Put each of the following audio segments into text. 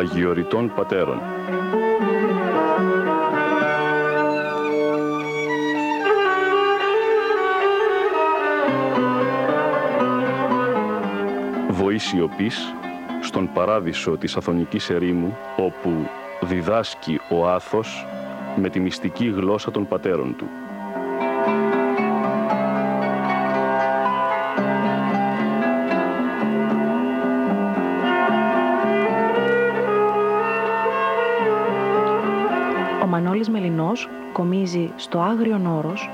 Πύρα Αγιοριτών Πατέρων. Βοή σιωπής στον παράδεισο της Αθωνικής ερήμου, όπου διδάσκει ο Άθος με τη μυστική γλώσσα των πατέρων του. Κομίζει στο Άγριον Όρος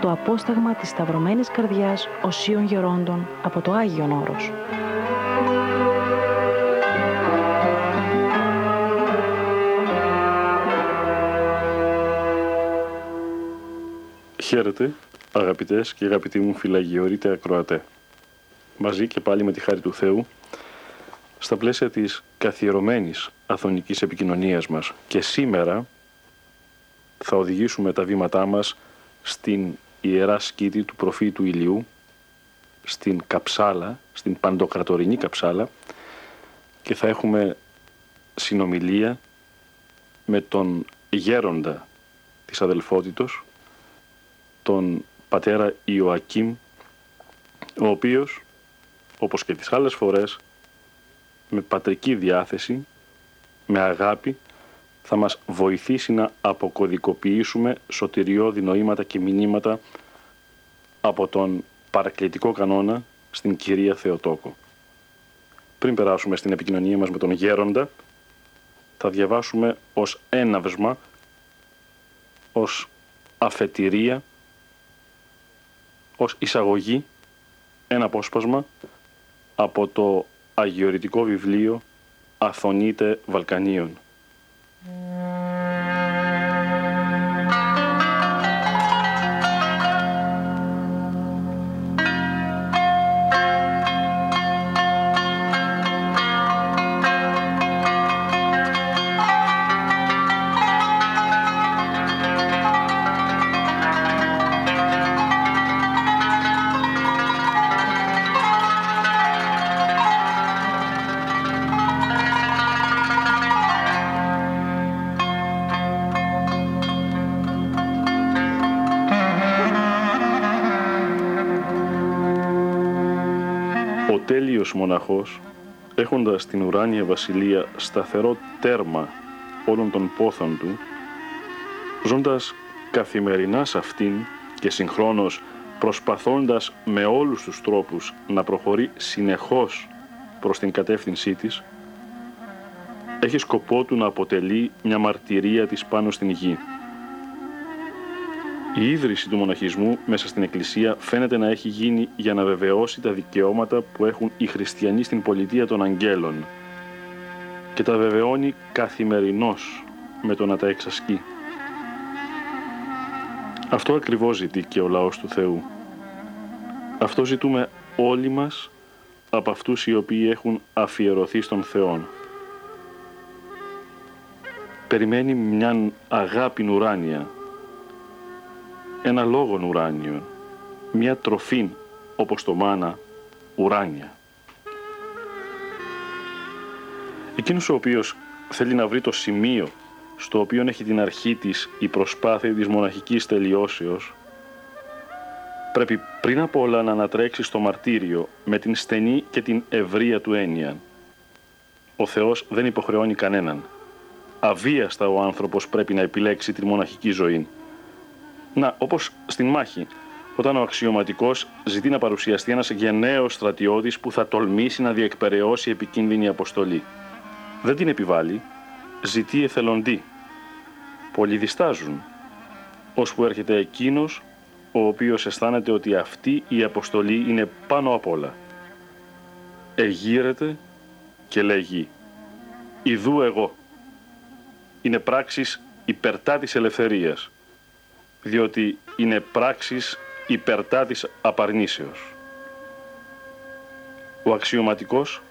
το απόσταγμα της σταυρωμένης καρδιάς οσίων γερόντων από το Άγιον Όρος. Χαίρετε, αγαπητές και αγαπητοί μου φυλαγιορείτε ακροατέ. Μαζί και πάλι με τη χάρη του Θεού, στα πλαίσια της καθιερωμένης αθωνικής επικοινωνίας μας και σήμερα θα οδηγήσουμε τα βήματά μας στην ιερά σκήτη του προφήτου Ηλιού, στην Καψάλα, στην Παντοκρατορινή Καψάλα και θα έχουμε συνομιλία με τον γέροντα της αδελφότητος, τον πατέρα Ιωακήμ, ο οποίος, όπως και τις άλλες φορές, με πατρική διάθεση, με αγάπη, θα μας βοηθήσει να αποκωδικοποιήσουμε σωτηριώδη νοήματα και μηνύματα από τον παρακλητικό κανόνα στην Κυρία Θεοτόκο. Πριν περάσουμε στην επικοινωνία μας με τον Γέροντα, θα διαβάσουμε ως έναυσμα, ως αφετηρία ως εισαγωγή ένα απόσπασμα από το αγιορητικό βιβλίο «Αθωνίτε Βαλκανίων». Ο μοναχός, έχοντας την ουράνια βασιλεία σταθερό τέρμα όλων των πόθων του, ζώντας καθημερινά σε αυτήν και συγχρόνως προσπαθώντας με όλους τους τρόπους να προχωρεί συνεχώς προς την κατεύθυνσή της, έχει σκοπό του να αποτελεί μια μαρτυρία της πάνω στην γη. Η ίδρυση του μοναχισμού μέσα στην Εκκλησία φαίνεται να έχει γίνει για να βεβαιώσει τα δικαιώματα που έχουν οι χριστιανοί στην πολιτεία των αγγέλων και τα βεβαιώνει καθημερινώς με το να τα εξασκεί. Αυτό ακριβώς ζητεί και ο λαός του Θεού. Αυτό ζητούμε όλοι μας από αυτούς οι οποίοι έχουν αφιερωθεί στον Θεό. Περιμένει μια αγάπη ουράνια ένα λόγον ουράνιο, μια τροφή όπως το μάνα ουράνια. Εκείνος ο οποίος θέλει να βρει το σημείο στο οποίο έχει την αρχή της η προσπάθεια της μοναχικής τελειώσεως, πρέπει πριν απ' όλα να ανατρέξει στο μαρτύριο με την στενή και την ευρεία του έννοια. Ο Θεός δεν υποχρεώνει κανέναν. Αβίαστα ο άνθρωπος πρέπει να επιλέξει τη μοναχική ζωή να, όπως στην μάχη, όταν ο αξιωματικός ζητεί να παρουσιαστεί ένας γενναίος στρατιώτης που θα τολμήσει να διεκπαιρεώσει επικίνδυνη αποστολή. Δεν την επιβάλλει, ζητεί εθελοντή. Πολλοί διστάζουν, ώσπου έρχεται εκείνος ο οποίος αισθάνεται ότι αυτή η αποστολή είναι πάνω απ' όλα. Εγείρεται και λέγει «Ιδού εγώ». Είναι πράξεις υπερτά της ελευθερίας διότι είναι πράξεις υπερτά της απαρνήσεως. Ο αξιωματικός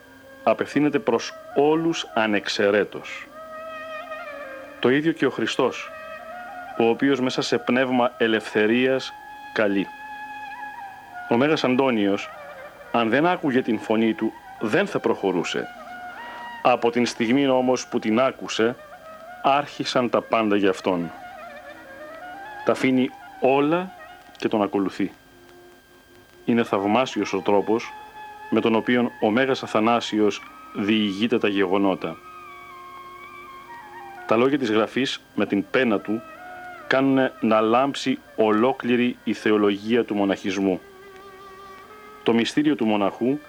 απευθύνεται προς όλους ανεξαιρέτως. Το ίδιο και ο Χριστός, ο οποίος μέσα σε πνεύμα ελευθερίας καλεί. Ο Μέγας Αντώνιος, αν δεν άκουγε την φωνή του, δεν θα προχωρούσε. Από την στιγμή όμως που την άκουσε, άρχισαν τα πάντα για αυτόν. Τα αφήνει όλα και τον ακολουθεί. Είναι θαυμάσιος ο τρόπος με τον οποίο ο Μέγας Αθανάσιος διηγείται τα γεγονότα. Τα λόγια της γραφής με την πένα του κάνουν να λάμψει ολόκληρη η θεολογία του μοναχισμού. Το μυστήριο του μοναχού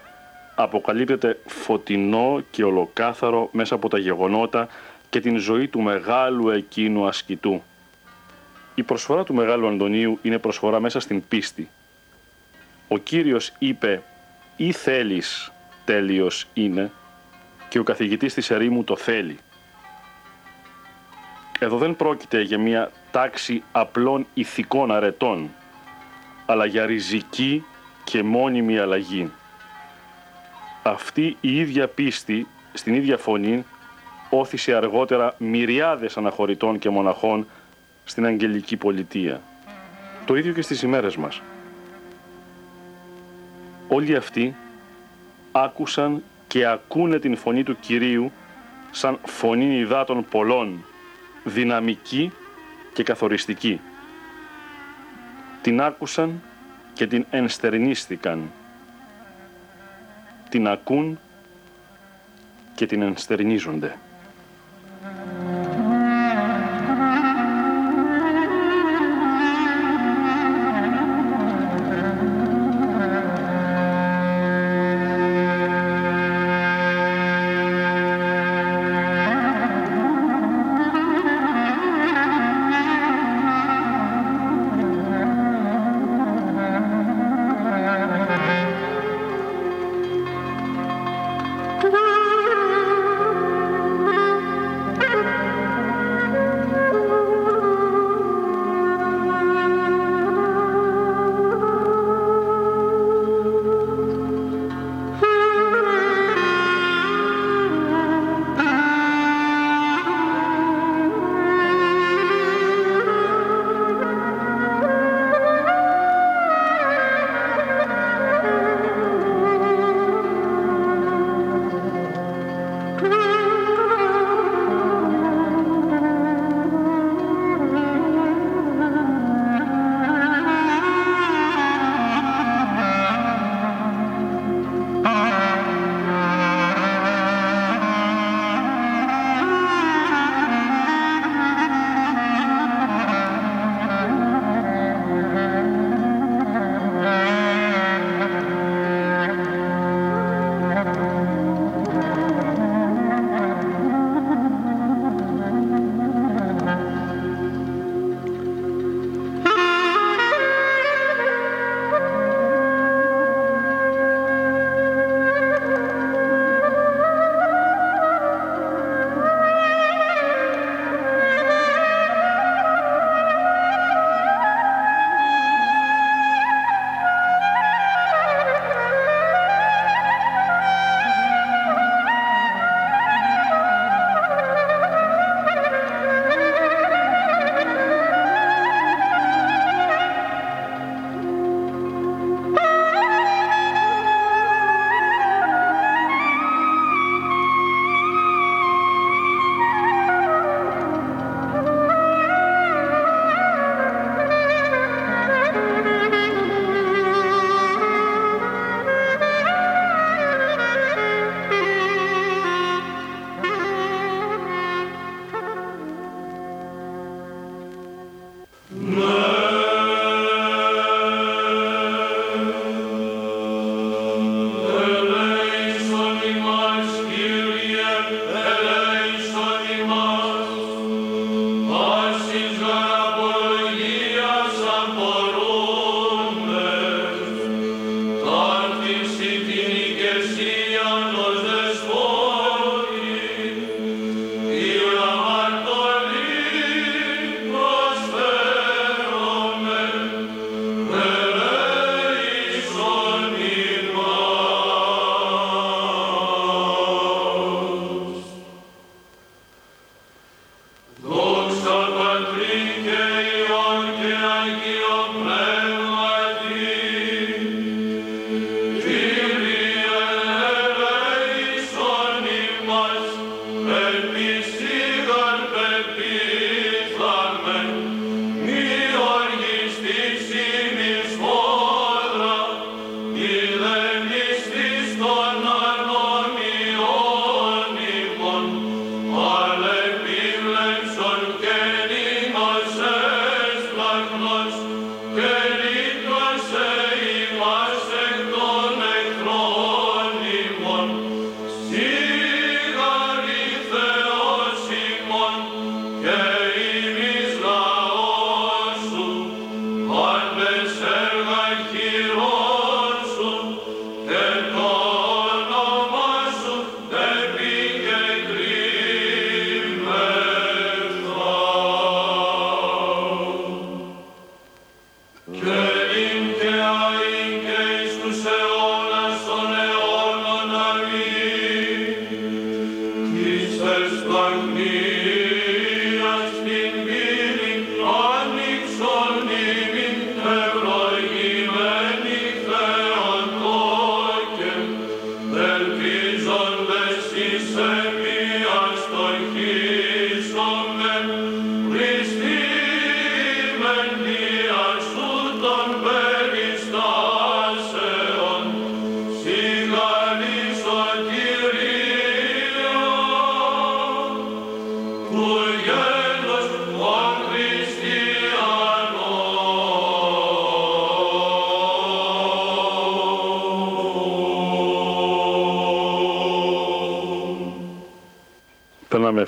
αποκαλύπτεται φωτεινό και ολοκάθαρο μέσα από τα γεγονότα και την ζωή του μεγάλου εκείνου ασκητού. Η προσφορά του Μεγάλου Αντωνίου είναι προσφορά μέσα στην πίστη. Ο Κύριος είπε «Ή θέλεις τέλειος είναι» και ο καθηγητής της ερήμου το θέλει. Εδώ δεν πρόκειται για μια τάξη απλών ηθικών αρετών, αλλά για ριζική και μόνιμη αλλαγή. Αυτή η ίδια πίστη, στην ίδια φωνή, όθησε αργότερα μυριάδες αναχωρητών και μοναχών στην αγγελική πολιτεία. Το ίδιο και στις ημέρες μας. Όλοι αυτοί άκουσαν και ακούνε την φωνή του Κυρίου σαν φωνή υδάτων πολλών, δυναμική και καθοριστική. Την άκουσαν και την ενστερνίστηκαν. Την ακούν και την ενστερνίζονται.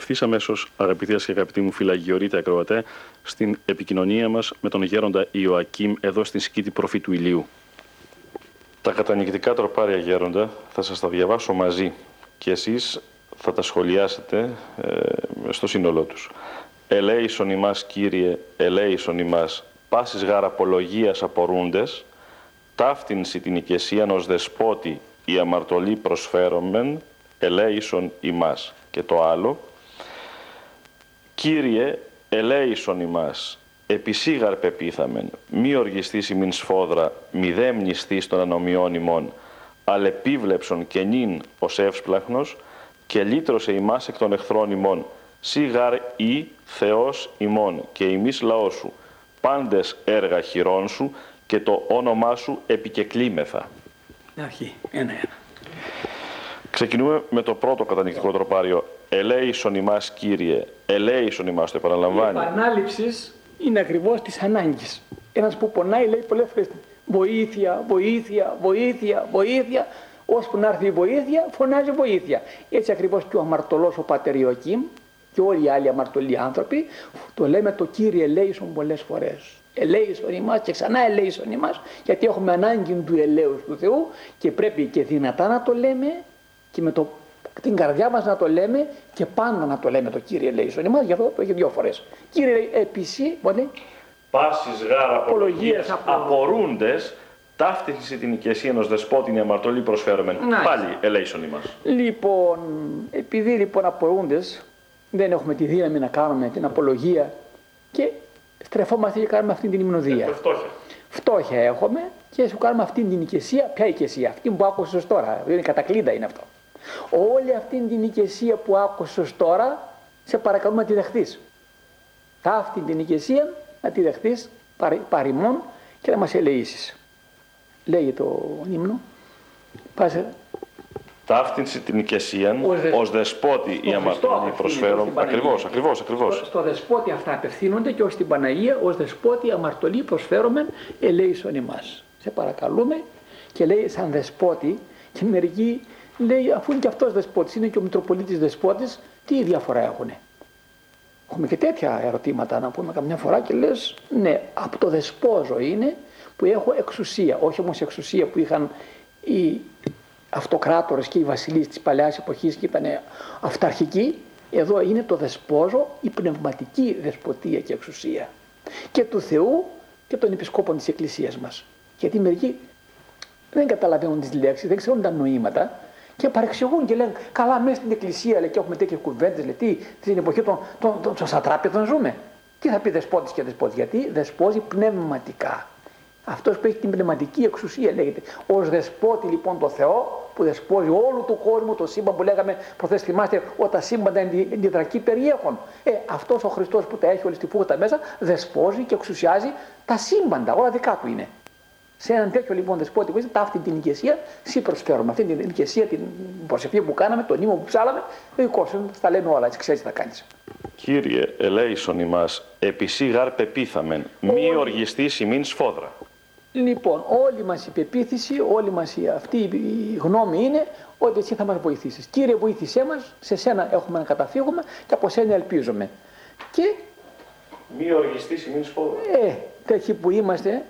Ευθύ αμέσως, αγαπητέ και αγαπητοί μου φυλαγιορείτε ακροατέ, στην επικοινωνία μας με τον γέροντα Ιωακήμ εδώ στην σκήτη προφήτου ηλίου. Τα κατανοητικά τροπάρια γέροντα θα σας τα διαβάσω μαζί και εσείς θα τα σχολιάσετε ε, στο σύνολό τους. Ελέησον ημάς Κύριε, ελέησον ημάς, πάσης γαραπολογίας απορούντες, ταύτινση την οικεσίαν ως δεσπότη η αμαρτωλή προσφέρομεν, ελέησον ημάς. Και το άλλο, Κύριε, ελέησον ημάς, επισήγαρ πεπίθαμεν, μη οργιστής ημίν σφόδρα, μη δέμνηστής των ανομιών ημών, αλλά επίβλεψον και νυν ως εύσπλαχνος, και λύτρωσε ημάς εκ των εχθρών ημών, σίγαρ ή Θεός ημών και ημείς λαός σου, πάντες έργα χειρών σου και το όνομά σου επικεκλήμεθα. Αρχή, ένα-ένα. Ξεκινούμε με το πρώτο κατανοητικό τροπάριο. Ελέησον ημάς Κύριε, ελέησον ημάς, το επαναλαμβάνει. Η επανάληψης είναι ακριβώς της ανάγκης. Ένας που πονάει λέει πολλές φορές βοήθεια, βοήθεια, βοήθεια, βοήθεια. Ώσπου να έρθει η βοήθεια, φωνάζει βοήθεια. Έτσι ακριβώς και ο αμαρτωλός ο πατερ Ιωακήμ και όλοι οι άλλοι αμαρτωλοί άνθρωποι το λέμε το Κύριε ελέησον πολλές φορές. Ελέησον ημάς και ξανά ελέησον ημάς γιατί έχουμε ανάγκη του ελέους του Θεού και πρέπει και δυνατά να το λέμε και με το, την καρδιά μας να το λέμε και πάντα να το λέμε το Κύριε ελέησον ημάς γι' αυτό το έχει δύο φορές. Κύριε επισή, μπορεί, Πάσης γάρα απολογίας απορούντες, ταύτιση την οικεσία ενός δεσπότην αμαρτωλή προσφέρομεν. Να. Πάλι ελέησον ημάς. Λοιπόν, επειδή λοιπόν απορούντες δεν έχουμε τη δύναμη να κάνουμε την απολογία και στρεφόμαστε και κάνουμε αυτή την υμνοδία. Ε, φτώχεια. Φτώχεια έχουμε και σου κάνουμε αυτή την οικεσία. Ποια οικεσία, αυτή που άκουσες τώρα, είναι κατακλείδα είναι αυτό. Όλη αυτή την οικεσία που άκουσες τώρα, σε παρακαλούμε να τη δεχτείς. Αυτή την οικεσία να τη δεχτείς παρ- παρημών και να μας ελεήσεις. Λέγει το ύμνο. Πάσε, Ταύτιση την οικεσίαν Ως δεσ- ως δεσπότη η Χριστός αμαρτωλή απευθύνεται, προσφέρομεν. όχι στην Παναγία. Ακριβώς, ακριβώς, ακριβώς. Στο, στο δεσπότη αυτά απευθύνονται και όχι στην Παναγία, ως δεσπότη αμαρτωλή προσφέρομεν ελέησον ημάς. Σε παρακαλούμε και λέει σαν δεσπότη και μερικοί λέει αφού είναι και αυτός δεσπότης, είναι και ο Μητροπολίτης δεσπότης, τι διαφορά έχουνε; Έχουμε και τέτοια ερωτήματα να πούμε καμιά φορά και λες ναι από το δεσπόζω είναι που έχω εξουσία, όχι όμως εξουσία που είχαν οι αυτοκράτορες και οι βασιλείς της παλαιάς εποχής και είπαν αυταρχικοί, εδώ είναι το δεσπόζω η πνευματική δεσποτεία και εξουσία και του Θεού και των επισκόπων της Εκκλησίας μας. Γιατί μερικοί δεν καταλαβαίνουν τις λέξεις, δεν ξέρουν τα νοήματα και παρεξηγούν και λένε καλά μέσα στην εκκλησία λέει, και έχουμε τέτοιες κουβέντες, λέει, τι, στην εποχή των, των, των, των σατράπεδων ζούμε. Τι θα πει δεσπότης και δεσπότης, γιατί δεσπόζει πνευματικά. Αυτός που έχει την πνευματική εξουσία λέγεται. Ως δεσπότη λοιπόν το Θεό που δεσπόζει όλου του κόσμου το σύμπαν που λέγαμε προθέσει θυμάστε όταν σύμπαντα ενδυδρακή περιέχον. Ε, αυτός ο Χριστός που τα έχει όλη στη φούγα μέσα δεσπόζει και εξουσιάζει τα σύμπαντα, όλα δικά του είναι. Σε έναν τέτοιο λοιπόν δεσπότη που είστε, αυτή την οικεσία, σύ προσφέρουμε. Αυτή την οικεσία, την προσευχή που κάναμε, τον ύμο που ψάλαμε, δικό σου, τα λέμε όλα, έτσι ξέρεις τι θα κάνεις. Κύριε, ελέησον ημάς, επισή γάρ πεπίθαμεν, μη οργιστής ημίν σφόδρα. Λοιπόν, όλη μας η πεποίθηση, όλη μας η, αυτή η γνώμη είναι ότι εσύ θα μας βοηθήσεις. Κύριε βοήθησέ μας, σε σένα έχουμε να καταφύγουμε και από σένα ελπίζουμε. Και Μη οργιστής ημίν σφόδρα. ε, τέτοιοι που είμαστε,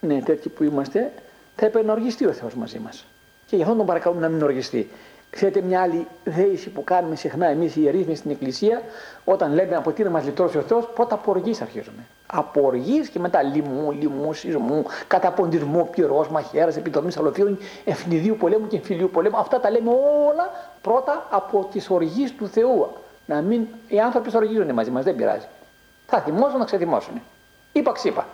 ναι, τέτοιοι που είμαστε, θα έπρεπε να οργιστεί ο Θεός μαζί μας. Και γι' αυτό τον παρακαλούμε να μην οργιστεί. Ξέρετε μια άλλη δέηση που κάνουμε συχνά εμείς οι ιερείς μες στην Εκκλησία, όταν λέμε από τι να μας λυτρώσει ο Θεός, πρώτα από οργής αρχίζουμε. Από οργής και μετά λοιμού, λοιμού, σεισμού, καταποντισμού, πυρός, μαχαίρας, επιτομής αλωθείων, ευνηδίου πολέμου και εμφυλίου πολέμου. Αυτά τα λέμε όλα πρώτα από τις οργείς του Θεού. Να μην, οι άνθρωποι θα οργίζονται μαζί μας, δεν πειράζει. Θα θυμώσουν να ξεθυμώσουν. Είπα ξύπα.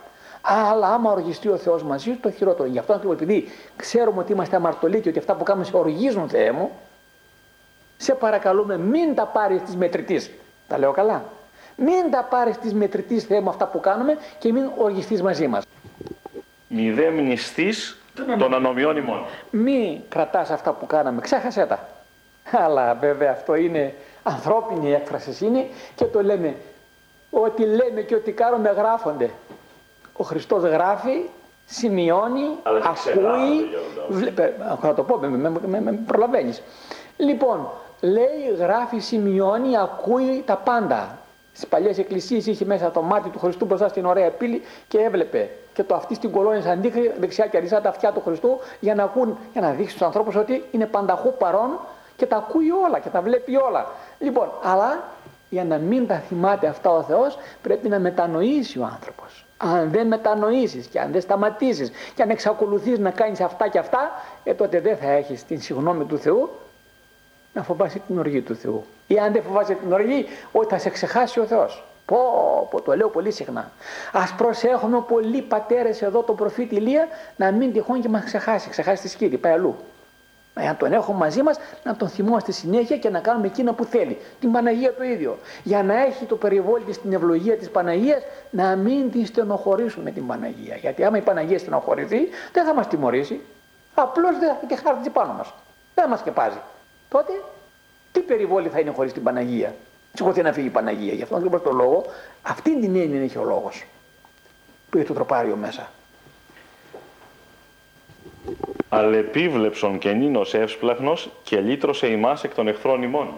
Αλλά άμα οργιστεί ο Θεός μαζί του, το χειρότερο. Γι' αυτό ακριβώς επειδή ξέρουμε ότι είμαστε αμαρτωλοί και ότι αυτά που κάνουμε σε οργίζουν, Θεέ μου, σε παρακαλούμε μην τα πάρεις της μετρητής. Τα λέω καλά. Μην τα πάρεις της μετρητής, Θεέ μου, αυτά που κάνουμε και μην οργιστείς μαζί μας. Μη δε μνηστείς των ανομιών ημών. Μη κρατάς αυτά που κάναμε, ξέχασέ τα. Αλλά βέβαια αυτό είναι ανθρώπινη έκφραση είναι και το λέμε ότι λέμε και ότι κάνουμε γράφονται. Ο Χριστός γράφει, σημειώνει, ακούει, βλέπει, θα το πω, με, με, με, με προλαβαίνεις. Λοιπόν, λέει, γράφει, σημειώνει, ακούει τα πάντα. Στις παλιές εκκλησίες είχε μέσα το μάτι του Χριστού μπροστά στην ωραία πύλη και έβλεπε και το αυτή στην κολόνη σαν δείχνει δεξιά και αριστερά τα αυτιά του Χριστού για να, ακούν, για να δείξει στους ανθρώπους ότι είναι πανταχού παρόν και τα ακούει όλα και τα βλέπει όλα. Λοιπόν, αλλά για να μην τα θυμάται αυτά ο Θεός πρέπει να μετανοήσει ο άνθρωπος. Αν δεν μετανοήσεις και αν δεν σταματήσεις και αν εξακολουθείς να κάνεις αυτά και αυτά, ε, τότε δεν θα έχεις την συγνώμη του Θεού να φοβάσαι την οργή του Θεού. Ή αν δεν φοβάσαι την οργή, ότι θα σε ξεχάσει ο Θεός. Πω, πω, το λέω πολύ συχνά. Ας προσέχουμε πολλοί πατέρες εδώ τον προφήτη Ηλία να μην τυχόν και μας ξεχάσει. Ξεχάσει τη σκήτη, πάει αλλού. Αν τον έχουμε μαζί μας να τον θυμόμαστε συνέχεια και να κάνουμε εκείνο που θέλει. Την Παναγία το ίδιο. Για να έχει το περιβόλι στην ευλογία της Παναγίας να μην την στενοχωρήσουμε την Παναγία. Γιατί άμα η Παναγία στενοχωρηθεί δεν θα μας τιμωρήσει. Απλώς δεν θα έχει χάρτη πάνω μας. Δεν μας σκεπάζει. Τότε τι περιβόλι θα είναι χωρίς την Παναγία; Σηκωθεί να φύγει η Παναγία. Γι' αυτό ακριβώς το λόγο, αυτή την έννοια έχει ο λόγος. Που έχει το τροπάριο μέσα αλεπίβλεψον και νίνος εύσπλαχνος και λύτρωσε ημάς εκ των εχθρών ημών.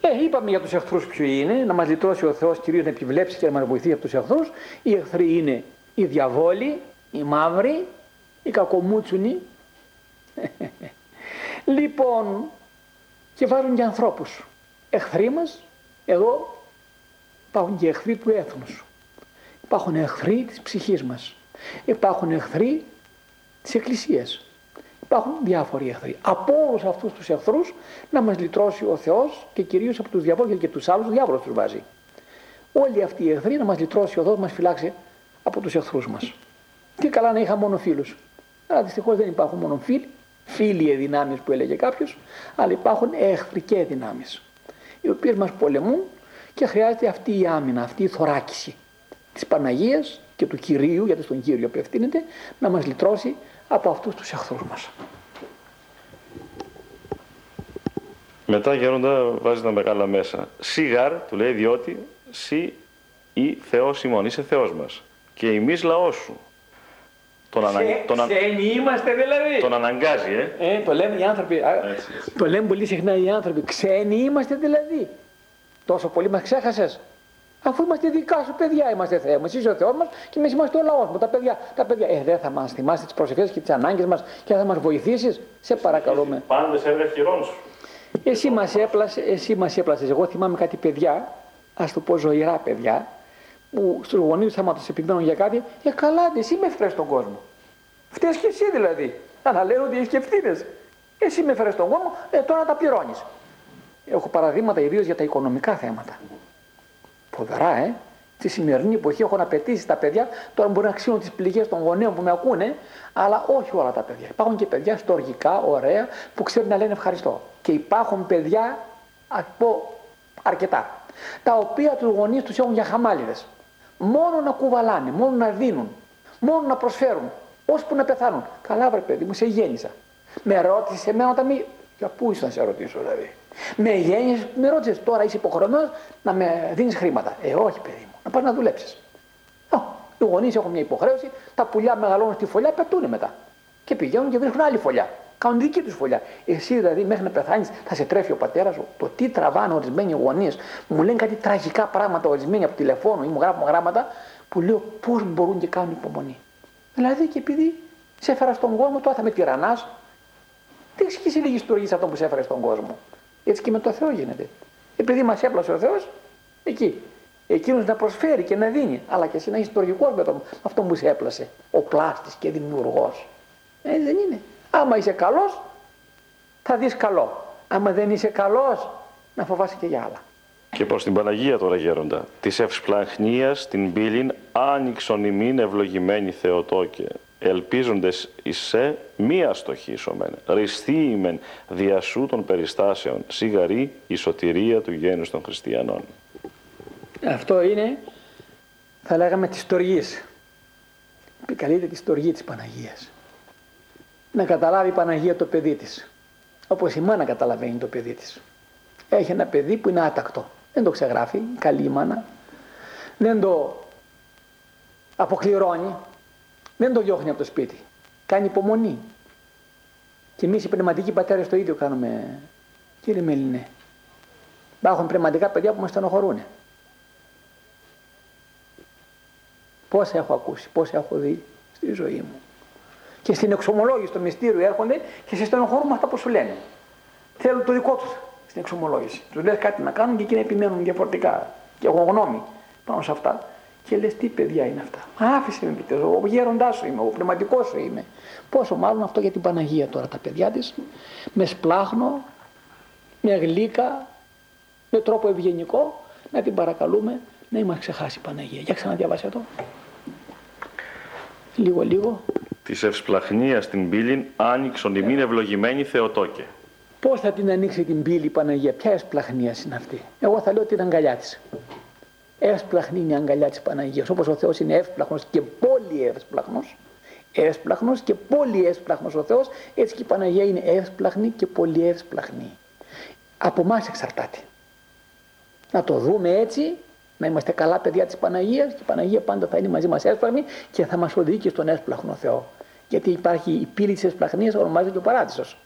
Ε, είπαμε για τους εχθρούς ποιο είναι, να μας λυτρώσει ο Θεός κυρίως να επιβλέψει και να μας βοηθεί από τους εχθρούς. Οι εχθροί είναι οι διαβόλοι, οι μαύροι, οι κακομούτσουνοι. λοιπόν, και βάζουν και ανθρώπους. Εχθροί μας, εδώ υπάρχουν και εχθροί του έθνους. Υπάρχουν εχθροί της ψυχής μας. Υπάρχουν εχθροί της Εκκλησίας. Υπάρχουν διάφοροι εχθροί. Από όλους αυτούς τους εχθρούς να μας λυτρώσει ο Θεός και κυρίως από τους διαβόλου και τους άλλους, διάβολος τους βάζει. Όλοι αυτοί οι εχθροί να μας λυτρώσει ο Θεός, μας φυλάξει από τους εχθρούς μας. Τι καλά να είχα μόνο φίλους. Αλλά δυστυχώς δεν υπάρχουν μόνο φίλοι, φίλοι δυνάμεις που έλεγε κάποιος, αλλά υπάρχουν εχθρικέ δυνάμεις. Οι οποίες μας πολεμούν και χρειάζεται αυτή η άμυνα, αυτή η θωράκιση της Παναγίας και του κυρίου, γιατί στον κύριο απευθύνεται, να μας λυτρώσει από αυτούς τους εχθρούς μας. Μετά γέροντα βάζει τα μεγάλα μέσα. Σιγάρ, του λέει, διότι σι ή Θεός ημών, είσαι Θεός μας. Και εμείς λαός σου. Τον, ανα... τον, είμαστε δηλαδή. Τον αναγκάζει, ε. ε το λένε οι άνθρωποι. Έτσι, έτσι. Το λένε πολύ συχνά οι άνθρωποι. Ξένοι είμαστε δηλαδή. Τόσο πολύ μας ξέχασες. Αφού είμαστε δικά σου παιδιά, είμαστε Θεέ μου. Εσύ είσαι ο Θεός μας και εμείς είμαστε ο λαός μου. Τα παιδιά, τα παιδιά. Ε, δεν θα μας θυμάσαι τις προσευχές και τις ανάγκες μας και θα μας βοηθήσεις. Σε παρακαλούμε. Πάντε σε χειρόν σου. Εσύ μας έπλασε, εσύ μας έπλασες. Εγώ θυμάμαι κάτι παιδιά, ας το πω ζωηρά παιδιά, που στους γονείς του άμα τους επιμένουν για κάτι, ε καλά, εσύ με έφερε στον κόσμο. Φταίεις και εσύ δηλαδή. Να λένε ότι έχεις και ευθύνες. Εσύ με έφερε στον κόσμο, ε, τώρα τα πληρώνεις. Έχω παραδείγματα ιδίως για τα οικονομικά θέματα. Φοβερά, ε. Στη σημερινή εποχή έχω απαιτήσει τα παιδιά, τώρα μπορεί να αξίζουν τις πληγές των γονέων που με ακούνε, αλλά όχι όλα τα παιδιά. Υπάρχουν και παιδιά στοργικά, ωραία, που ξέρουν να λένε ευχαριστώ. Και υπάρχουν παιδιά, ας πω αρκετά, τα οποία τους γονείς τους έχουν για χαμάλιδες. Μόνο να κουβαλάνε, μόνο να δίνουν, μόνο να προσφέρουν, ώσπου να πεθάνουν. Καλά, βρε παιδί μου, σε γέννησα. Με ρώτησες εμένα όταν μη. Για πού είσαι να σε ρωτήσω, δηλαδή; Με γέννησε, με ρώτησες τώρα είσαι υποχρεωμένος να με δίνεις χρήματα. Ε, όχι, παιδί μου, να πας να δουλέψεις. Οι γονείς έχουν μια υποχρέωση, τα πουλιά μεγαλώνουν στη φωλιά, πετούν μετά. Και πηγαίνουν και βρίσκουν άλλη φωλιά. Κάνουν δική τους φωλιά. Εσύ δηλαδή μέχρι να πεθάνεις θα σε τρέφει ο πατέρας σου. Το τι τραβάνε ορισμένοι γονείς. Μου λένε κάτι τραγικά πράγματα ορισμένοι από τηλεφώνου ή μου γράφουν γράμματα που λέω πώς μπορούν και κάνουν υπομονή. Δηλαδή και επειδή σε έφερα στον κόσμο, τώρα θα με τυραννάς. Δείξε εσύ λίγη στοργή αυτό που σε έφερε στον κόσμο. Έτσι και με το Θεό γίνεται. Επειδή μας έπλασε ο Θεός, εκεί. Εκείνος να προσφέρει και να δίνει. Αλλά και εσύ να είσαι τοργικό με, το, αυτό που σε έπλασε. Ο πλάστης και δημιουργός. Ε, δεν είναι. Άμα είσαι καλός, θα δεις καλό. Άμα δεν είσαι καλός, να φοβάσαι και για άλλα. Και προς την Παναγία τώρα γέροντα, της ευσπλαχνίας την πύλην άνοιξον ημίν ευλογημένη Θεοτόκε, ελπίζοντες εισέ μία στοχίσομεν, ριστή ημεν διασού των περιστάσεων, σιγαρή η σωτηρία του γένους των χριστιανών. Αυτό είναι, θα λέγαμε, της στοργής. Επικαλείται τη στοργή της Παναγίας. Να καταλάβει η Παναγία το παιδί της. Όπως η μάνα καταλαβαίνει το παιδί της. Έχει ένα παιδί που είναι άτακτο. Δεν το ξεγράφει, καλή η μάνα. Δεν το αποκληρώνει. Δεν το διώχνει από το σπίτι. Κάνει υπομονή. Και εμείς οι πνευματικοί πατέρες το ίδιο κάνουμε, κύριε Μελινέ. Υπάρχουν πνευματικά παιδιά που μας στενοχωρούν. Πόσα έχω ακούσει, πόσα έχω δει στη ζωή μου. Και στην εξομολόγηση του μυστήριου έρχονται και σε στενοχωρούν με αυτά που σου λένε. Θέλουν το δικό τους στην εξομολόγηση. Τους λες κάτι να κάνουν και εκείνοι επιμένουν διαφορετικά. Και έχουν γνώμη πάνω σε αυτά. Και λες τι παιδιά είναι αυτά. Άφησε με επιτέλου. Ο γέροντάς σου είμαι, ο πνευματικός σου είμαι. Πόσο μάλλον αυτό για την Παναγία τώρα τα παιδιά της. Με σπλάχνο, με γλύκα, με τρόπο ευγενικό να την παρακαλούμε να μην μας ξεχάσει η Παναγία. Για ξαναδιαβάσε το. Λίγο λίγο. Της ευσπλαχνίας την πύλην άνοιξον ημίν ευλογημένη Θεοτόκε. Πώς θα την ανοίξει την πύλη η Παναγία, ποια ευσπλαχνία είναι αυτή. Εγώ θα λέω ότι είναι αγκαλιά της. Εύσπλαχνη είναι η αγκαλιά της Παναγίας. Όπως ο Θεός είναι εύσπλαχνο και πολύ εύσπλαχνο. Εύσπλαχνο και πολύ εύσπλαχνο ο Θεός, έτσι και η Παναγία είναι εύσπλαχνη και πολύ εύσπλαχνη. Από εμάς εξαρτάται. Να το δούμε έτσι, να είμαστε καλά παιδιά της Παναγίας και η Παναγία πάντα θα είναι μαζί μας εύσπλαχνη και θα μας οδηγεί και στον εύσπλαχνο Θεό. Γιατί υπάρχει η πύλη της εύσπλαχνία, ονομάζεται ο παράδεισος.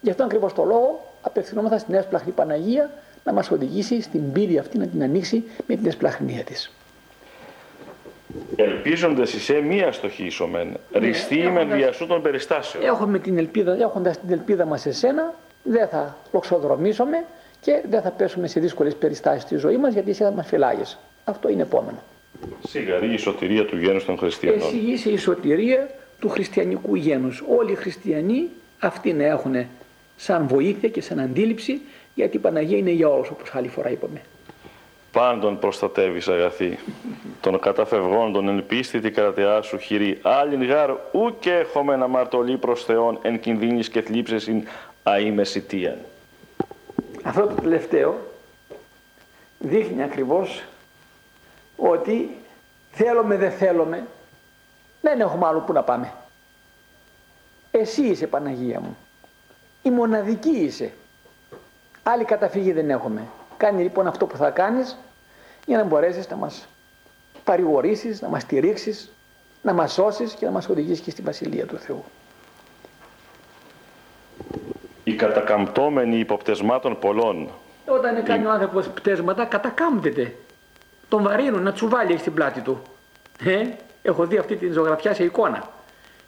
Γι' αυτό ακριβώς το λόγο απευθυνόμαστε στην εύσπλαχνη Παναγία να μας οδηγήσει στην πύλη αυτή να την ανοίξει με την εσπλαχνία της. Ελπίζοντας σε μία στοχή ισομεν, ριστή ναι, με διασού των περιστάσεων. Έχουμε την ελπίδα, έχοντας την ελπίδα μας σε σένα, δεν θα λοξοδρομήσουμε και δεν θα πέσουμε σε δύσκολες περιστάσεις στη ζωή μας γιατί εσύ θα μας φυλάγεις. Αυτό είναι επόμενο. Σιγαρή η σωτηρία του γένους των χριστιανών. Εσύ είσαι η σωτηρία του χριστιανικού γένους. Όλοι οι χριστιανοί αυτοί να έχουν σαν βοήθεια και σαν αντίληψη γιατί η Παναγία είναι για όλους όπως άλλη φορά είπαμε. Πάντων προστατεύεις αγαθή, των καταφευγόντων εν πίστη τη κρατεά σου χειρή, άλλην γάρ ούκε έχουμε να μαρτωλεί προς Θεόν εν κινδύνης και θλίψες ειν αήμεσιτίαν. Αυτό το τελευταίο δείχνει ακριβώς ότι θέλουμε δεν θέλουμε δεν έχουμε άλλο που να πάμε. Εσύ είσαι Παναγία μου. Η μοναδική είσαι. Άλλη καταφύγη δεν έχουμε. Κάνει λοιπόν αυτό που θα κάνεις για να μπορέσεις να μας παρηγορήσεις, να μας στηρίξεις, να μας σώσεις και να μας οδηγήσεις και στη Βασιλεία του Θεού. Οι κατακαμπτόμενοι υποπτεσμάτων πολλών. Όταν κάνει ο άνθρωπος πτέσματα κατακάμπτεται. Τον βαρύνουν να τσουβάλει στην πλάτη του. Ε, έχω δει αυτή την ζωγραφιά σε εικόνα.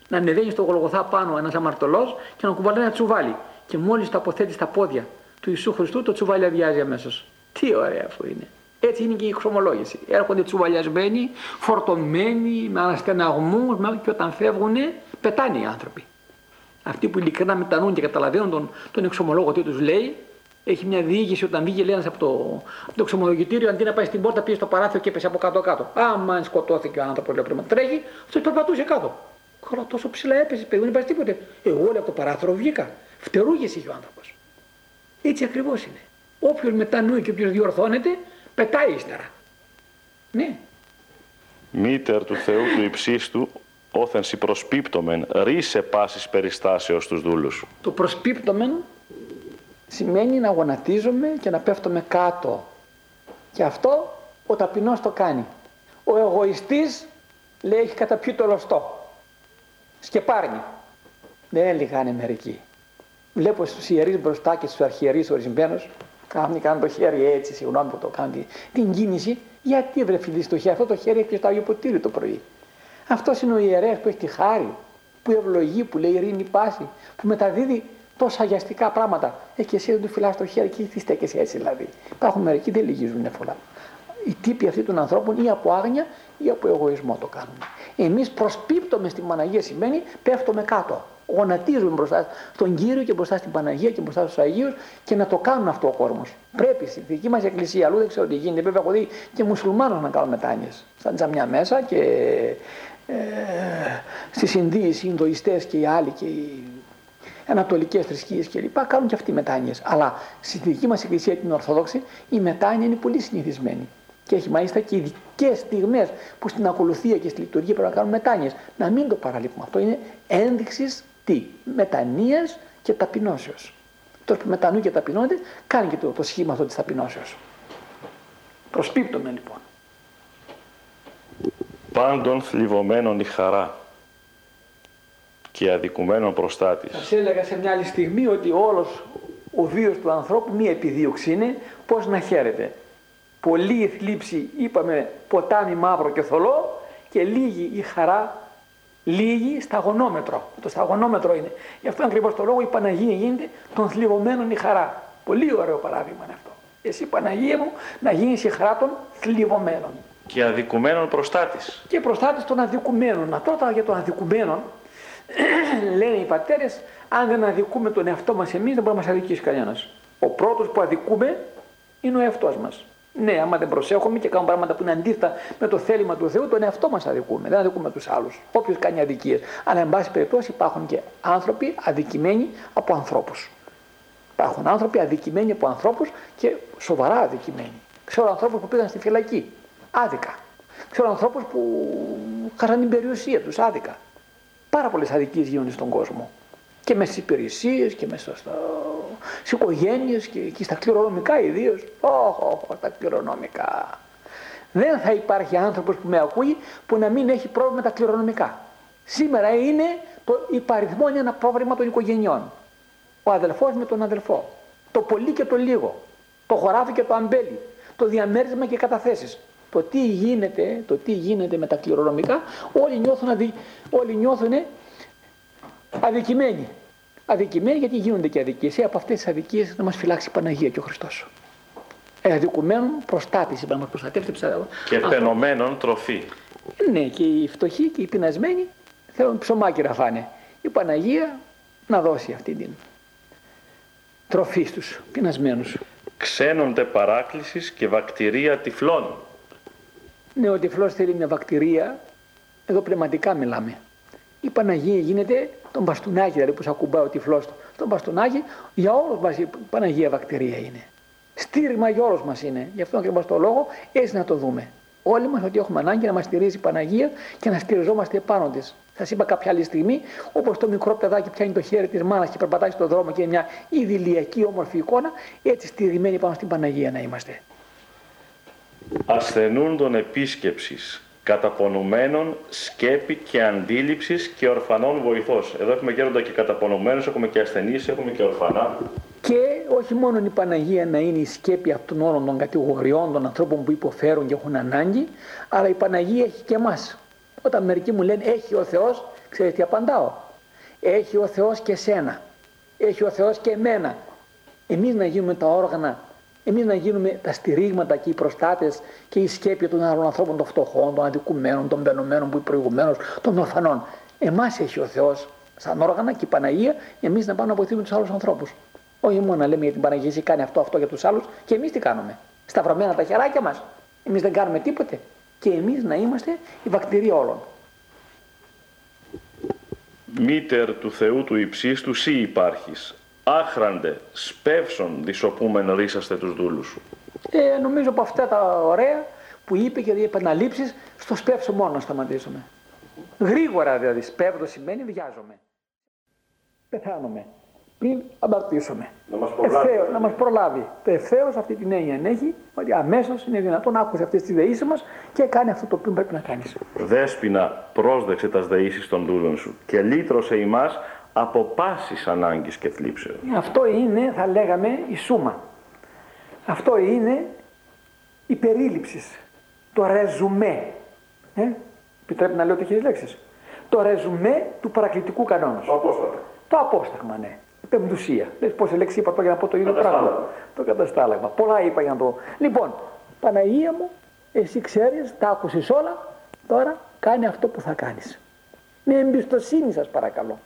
Να ανεβαίνει στο γολγοθά πάνω ένας αμαρτωλός και να κουβαλάει ένα τσουβάλι. Και μόλις το αποθέτει στα πόδια του Ιησού Χριστού το τσουβάλι αδειάζει αμέσως. Τι ωραία αυτό είναι. Έτσι είναι και η εξομολόγηση. Έρχονται τσουβαλιασμένοι, φορτωμένοι, με αναστεναγμούς και όταν φεύγουν πετάνε οι άνθρωποι. Αυτοί που ειλικρινά μετανούν και καταλαβαίνουν τον, τον εξομολόγο τι τους λέει, έχει μια διοίκηση όταν βγήκε λέει, από το, από το εξομολογητήριο, αντί να πάει στην πόρτα, πήγε στο παράθυρο και έπεσε από κάτω-κάτω. Άμα σκοτώθηκε ο άνθρωπος, λέει πριν τρέχει, αυτός περπατούσε κάτω. Καλά, τόσο ψηλά έπεσε, παιδί, δεν υπάρχει τίποτε. Εγώ λέει από το παράθυρο βγήκα. Φτερούγε είχε ο άνθρωπος. Έτσι ακριβώς είναι. Όποιος μετανοεί και όποιος διορθώνεται, πετάει ύστερα. Ναι. Μήτερ του Θεού του υψίστου, όθεν σι προσπίπτωμεν, ρίσε πάσης περιστάσεως τους δούλους. Το προσπίπτωμεν σημαίνει να γονατίζουμε και να πέφτουμε κάτω. Και αυτό ο ταπεινός το κάνει. Ο εγωιστής λέει έχει καταπιεί το λωστό. Σκεπάρνει. Δεν έλεγαν μερικοί. Βλέπω στους ιερείς μπροστά και στους αρχιερείς ορισμένους, κάνουν, κάνουν το χέρι έτσι, συγγνώμη που το κάνουν την κίνηση. Γιατί βρε φίλοι στο χέρι, αυτό το χέρι έχει στο Άγιο Ποτήρι το πρωί. Αυτός είναι ο ιερέας που έχει τη χάρη, που ευλογεί, που λέει ειρήνη πάση, που μεταδίδει τόσα αγιαστικά πράγματα. Ε, και εσύ δεν του φυλάς το χέρι και τι στέκεσαι έτσι δηλαδή. Υπάρχουν μερικοί δεν λυγίζουν εύκολα. Οι τύποι αυτοί των ανθρώπων ή από άγνοια ή από εγωισμό το κάνουν. Εμείς προσπίπτουμε στην Παναγία σημαίνει πέφτουμε κάτω. Γονατίζουμε μπροστά στον Κύριο και μπροστά στην Παναγία και μπροστά στους Αγίους και να το κάνουν αυτό ο κόσμος. Πρέπει στη δική μας εκκλησία, αλλού δεν ξέρω τι γίνεται, βέβαια έχω δει και μουσουλμάνους να κάνουν μετάνοιες. Στα τζαμιά μέσα και ε, στις Ινδίες, οι Ινδοϊστές και οι άλλοι και οι ανατολικές θρησκείες κλπ. κάνουν και αυτοί μετάνοιες. Αλλά στη δική μας εκκλησία την Ορθόδοξη η μετάνοια είναι πολύ συνηθισμένη. Και έχει μάλιστα και ειδικές στιγμές που στην ακολουθία και στη λειτουργία πρέπει να κάνουν μετάνοιες. Να μην το παραλείπουμε. Αυτό είναι ένδειξης τι, μετανία και ταπεινώσεως. Τώρα που μετανού και ταπεινώνεται, κάνει και το, το σχήμα αυτό της ταπεινώσεως. Προσπίπτουμε λοιπόν. Πάντων θλιβωμένων η χαρά και αδικουμένων προστάτης. Σας έλεγα σε μια άλλη στιγμή ότι όλος ο βίος του ανθρώπου μία επιδίωξη είναι πώς να χαίρεται πολύ η θλίψη, είπαμε ποτάμι μαύρο και θολό και λίγη η χαρά, λίγη σταγονόμετρο. Το σταγονόμετρο είναι. Γι' αυτό ακριβώς το λόγο η Παναγία γίνεται των θλιβωμένων η χαρά. Πολύ ωραίο παράδειγμα είναι αυτό. Εσύ Παναγία μου να γίνεις η χαρά των θλιβωμένων. Και αδικουμένων προστάτη. Και προστάτη των αδικουμένων. Να τώρα για τον αδικουμένων λένε οι πατέρες, αν δεν αδικούμε τον εαυτό μας εμείς, δεν μπορεί να μας αδικήσει κανένας. Ο πρώτος που αδικούμε είναι ο εαυτός μας. Ναι, άμα δεν προσέχουμε και κάνουμε πράγματα που είναι αντίθετα με το θέλημα του Θεού, τον εαυτό μας αδικούμε. Δεν αδικούμε τους άλλους. Όποιος κάνει αδικίες. Αλλά, εν πάση περιπτώσει, υπάρχουν και άνθρωποι αδικημένοι από ανθρώπους. Υπάρχουν άνθρωποι αδικημένοι από ανθρώπους και σοβαρά αδικημένοι. Ξέρω ανθρώπους που πήγαν στη φυλακή. Άδικα. Ξέρω ανθρώπους που χάσαν την περιουσία τους άδικα. Πάρα πολλές αδικίες γίνονται στον κόσμο. Και μέσα στις υπηρεσίες και μέσα στα στις οικογένειες και, και στα κληρονομικά ιδίως. Όχι, τα κληρονομικά. Δεν θα υπάρχει άνθρωπος που με ακούει που να μην έχει πρόβλημα με τα κληρονομικά. Σήμερα είναι το υπαριθμό ένα πρόβλημα των οικογενειών. Ο αδελφός με τον αδελφό. Το πολύ και το λίγο. Το χωράφι και το αμπέλι. Το διαμέρισμα και καταθέσεις. Το τι γίνεται, το τι γίνεται με τα κληρονομικά, όλοι νιώθουν, αδι... όλοι νιώθουν αδικημένοι αδικημένοι γιατί γίνονται και αδικίες. Ε, από αυτές τις αδικίες να μας φυλάξει η Παναγία και ο Χριστός. Ε, αδικουμένων προστάτης, είπα να μας προστατεύσει. Και φαινομένων τροφή. Ναι, και οι φτωχοί και οι πεινασμένοι θέλουν ψωμάκι να φάνε. Η Παναγία να δώσει αυτή την τροφή στους πεινασμένους. Ξένονται παράκλησης και βακτηρία τυφλών. Ναι, ο τυφλός θέλει μια βακτηρία, εδώ πνευματικά μιλάμε. Η Παναγία γίνεται τον μπαστούνάκι δηλαδή που σε ακουμπάει ο τυφλός του. Τον μπαστούνάκι για όλους μας η Παναγία βακτηρία είναι. Στήριγμα για όλους μας είναι. Γι' αυτό ακριβώς το λόγο έτσι να το δούμε. Όλοι μας ότι έχουμε ανάγκη να μας στηρίζει η Παναγία και να στηριζόμαστε επάνω της. Σας είπα κάποια άλλη στιγμή, όπως το μικρό παιδάκι πιάνει το χέρι της μάνας και περπατάει στον δρόμο και είναι μια ιδηλιακή όμορφη εικόνα, έτσι στηριγμένοι πάνω στην Παναγία να είμαστε. Ασθενούν τον επίσκεψης καταπονουμένων σκέπη και αντίληψης και ορφανών βοηθός. Εδώ έχουμε γέροντα και καταπονουμένους, έχουμε και ασθενείς, έχουμε και ορφανά. Και όχι μόνο η Παναγία να είναι η σκέπη αυτών όλων των κατηγοριών των ανθρώπων που υποφέρουν και έχουν ανάγκη, αλλά η Παναγία έχει και εμάς. Όταν μερικοί μου λένε έχει ο Θεός, ξέρετε τι απαντάω; Έχει ο Θεός και σένα. Έχει ο Θεός και εμένα. Εμείς να γίνουμε τα όργανα εμείς να γίνουμε τα στηρίγματα και οι προστάτες και η σκέπη των άλλων ανθρώπων, των φτωχών, των αδικουμένων, των μπενωμένων που προηγουμένως, των ορφανών. Εμάς έχει ο Θεός σαν όργανα και η Παναγία, εμείς να πάμε να βοηθήσουμε τους άλλους ανθρώπους. Όχι μόνο να λέμε για την Παναγία, εσύ κάνει αυτό, αυτό για τους άλλους και εμείς τι κάνουμε. Σταυρωμένα τα χεράκια μας. Εμείς δεν κάνουμε τίποτε. Και εμείς να είμαστε η βακτηρία όλων. Μήτερ του Θεού του υψίστου, σύ υπάρχεις άχραντε, σπεύσον δισοπούμεν ρίσαστε τους δούλους σου. Ε, νομίζω από αυτά τα ωραία που είπε και οι επαναλήψεις, στο σπεύσω μόνο να σταματήσουμε. Γρήγορα δηλαδή, σπέβδο σημαίνει βιάζομαι. Πεθάνομαι πριν αμαρτήσουμε. Να μας προλάβει. Ευθέως, να μας προλάβει. Το ευθέως αυτή την έννοια έχει, ότι αμέσως είναι δυνατόν να άκουσε αυτές τις δεήσεις μας και κάνει αυτό το οποίο πρέπει να κάνεις. Δέσποινα πρόσδεξε τας δεήσεις των δούλων σου και λύτρωσε ημάς από πάσης ανάγκης και θλίψεως. Αυτό είναι, θα λέγαμε, η σούμα. Αυτό είναι η περίληψης. Το ρεζουμέ. Ε; Επιτρέπει να λέω τέτοιες λέξεις. Το ρεζουμέ του παρακλητικού κανόνα. Το απόσταγμα. Το απόσταγμα, ναι. Η πεμπτουσία. Λες πόση λέξη είπα τώρα για να πω το ίδιο πράγμα. Το καταστάλαγμα. Πολλά είπα για να το. Λοιπόν, Παναγία μου, εσύ ξέρεις, τα άκουσες όλα, τώρα κάνει αυτό που θα κάνεις. Με εμπιστοσύνη σας παρακαλώ.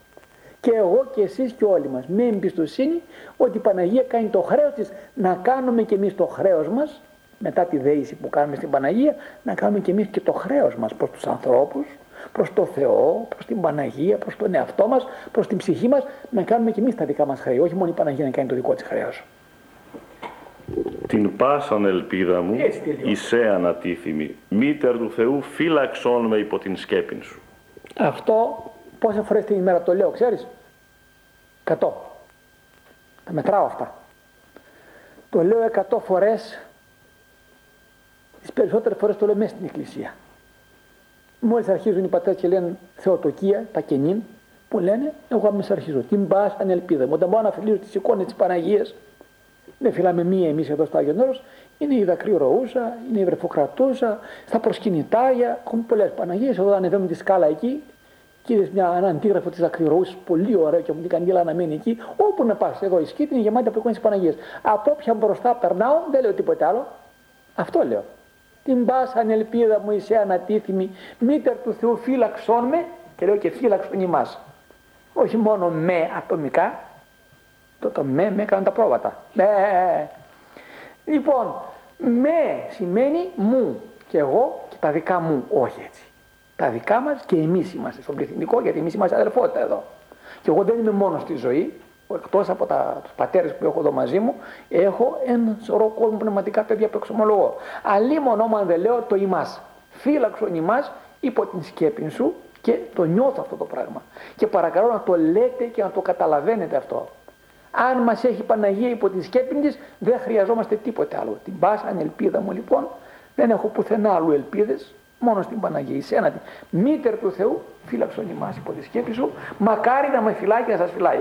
Και εγώ και εσείς και όλοι μας. Με εμπιστοσύνη ότι η Παναγία κάνει το χρέος της να κάνουμε και εμείς το χρέος μας μετά τη δέηση που κάνουμε στην Παναγία να κάνουμε και εμείς και το χρέος μας προς τους ανθρώπους προς το Θεό, προς την Παναγία, προς τον εαυτό μας, προς την ψυχή μας να κάνουμε και εμείς τα δικά μας χρέη, όχι μόνο η Παναγία να κάνει το δικό της χρέος. Την πάσαν ελπίδα μου, εισέ ανατίθυμη, μήτερ του Θεού φύλαξόν με υπό την σκέπη σου. Αυτό πόσα φορές την ημέρα το λέω, ξέρεις; Εκατό. Τα μετράω αυτά. Το λέω εκατό φορές, τις περισσότερες φορές το λέω μέσα στην εκκλησία. Μόλις αρχίζουν οι πατέρες και λένε Θεοτοκία, τα κενήν, που λένε, εγώ αμέσως αρχίζω. Την πας ανελπίδα μου. Όταν μπορώ να φιλήσω τις εικόνες της Παναγίας, δεν φυλάμε μία εμείς εδώ στο Άγιο Νόρος, είναι η δακρυρωούσα, είναι η βρεφοκρατούσα, στα προσκυνητάρια, έχουμε πολλές Παναγίες, εδώ ανεβαίνουμε τη σκάλα εκεί, και είδες μια, ένα αντίγραφο της δακρυρωούσας, πολύ ωραίο και μου την κανδύλα να μένει εκεί, όπου να πας, εδώ η σκήτη είναι γεμάτη από εικόνες της Παναγίας. Από όποια μπροστά περνάω, δεν λέω τίποτα άλλο, αυτό λέω. Την πάσα ελπίδα μου είσαι ανατίθυμη, μήτερ του Θεού φύλαξόν με, και λέω και φύλαξον ημάς. Όχι μόνο με ατομικά, το, το με, με έκαναν τα πρόβατα. Με. Λοιπόν, με σημαίνει μου και εγώ και τα δικά μου, όχι έτσι. Τα δικά μας και εμείς είμαστε στον πληθυντικό, γιατί εμείς είμαστε αδερφότητα εδώ. Και εγώ δεν είμαι μόνος στη ζωή, εκτός από τα, τους πατέρες που έχω εδώ μαζί μου, έχω ένα σωρό κόσμο πνευματικά παιδιά που εξομολογώ. Αλλήμον όμω δεν λέω το ημάς. Φύλαξον ημάς υπό την σκέπη σου και το νιώθω αυτό το πράγμα. Και παρακαλώ να το λέτε και να το καταλαβαίνετε αυτό. Αν μας έχει Παναγία υπό την σκέπη της, δεν χρειαζόμαστε τίποτε άλλο. Την πάσα ελπίδα μου λοιπόν, δεν έχω πουθενά άλλου ελπίδες, μόνο στην Παναγία. Εσένα, μήτερ του Θεού, φύλαξον ημάς υπό τη σκέπη σου, μακάρι να με φυλάει και να σας φυλάει.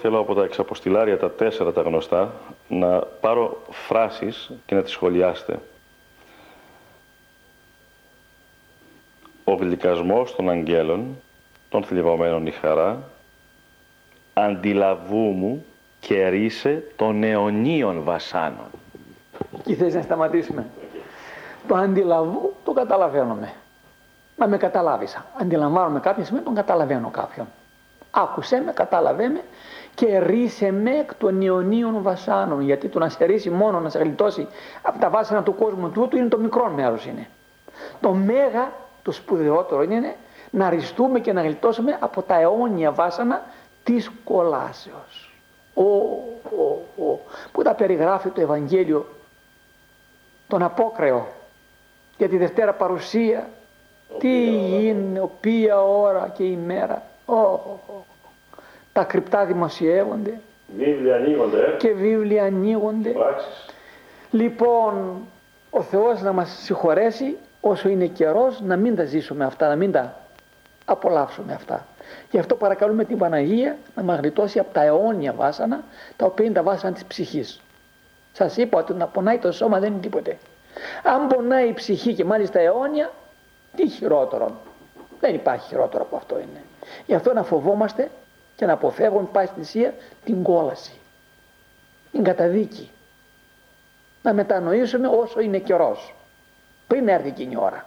Θέλω από τα εξαποστηλάρια τα τέσσερα τα γνωστά να πάρω φράσεις και να τις σχολιάσετε. Ο γλυκασμός των αγγέλων, των θλιβωμένων η χαρά, αντιλαβού μου και ρίσε των αιωνίων βασάνων. Εκεί θες να σταματήσουμε; Το αντιλαβού το καταλαβαίνουμε. Να με καταλάβεις. Αντιλαμβάνομαι κάποια στιγμή τον καταλαβαίνω κάποιον. Άκουσέ με, κατάλαβέ με και ρίσε με εκ των Ιωνίων βασάνων. Γιατί το να σε ρίσει μόνο να σε γλιτώσει από τα βάσανα του κόσμου τούτου είναι το μικρό μέρος είναι. Το μέγα, το σπουδαιότερο είναι να ριστούμε και να γλιτώσουμε από τα αιώνια βάσανα της κολάσεως. Ο, ο, ο, που τα περιγράφει το Ευαγγέλιο τον απόκρεο για τη Δευτέρα παρουσία τι είναι, οποία ώρα και ημέρα. Oh, τα κρυπτά δημοσιεύονται. Βίβλια ανοίγονται. Ε. Και βίβλια ανοίγονται. Πράξεις. Λοιπόν, ο Θεός να μας συγχωρέσει όσο είναι καιρός να μην τα ζήσουμε αυτά, να μην τα απολαύσουμε αυτά. Γι' αυτό παρακαλούμε την Παναγία να μας γλιτώσει από τα αιώνια βάσανα, τα οποία είναι τα βάσανα της ψυχής. Σας είπα ότι να πονάει το σώμα δεν είναι τίποτε. Αν πονάει η ψυχή και μάλιστα αιώνια, τι χειρότερο. Δεν υπάρχει χειρότερο από αυτό είναι. Γι' αυτό να φοβόμαστε και να αποφεύγουν πάση θυσία την κόλαση, την καταδίκη. Να μετανοήσουμε όσο είναι καιρός, πριν έρθει εκείνη η ώρα.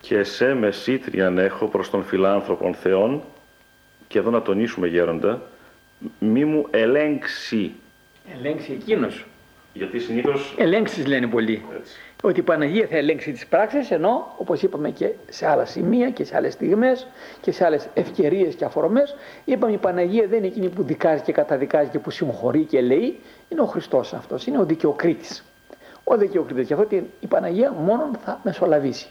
Και σε μεσήτριαν έχω προς τον φιλάνθρωπον Θεόν και εδώ να τονίσουμε γέροντα μη μου ελέγξει. Ελέγξει εκείνος. Γιατί συνήθως... Ελέγξεις λένε πολλοί. Έτσι. Ότι η Παναγία θα ελέγξει τις πράξεις ενώ όπως είπαμε και σε άλλα σημεία και σε άλλες στιγμές και σε άλλες ευκαιρίες και αφορμές είπαμε η Παναγία δεν είναι εκείνη που δικάζει και καταδικάζει και που συγχωρεί και λέει είναι ο Χριστός αυτός, είναι ο δικαιοκρίτης. Ο δικαιοκρίτης. Και αυτό η Παναγία μόνο θα μεσολαβήσει.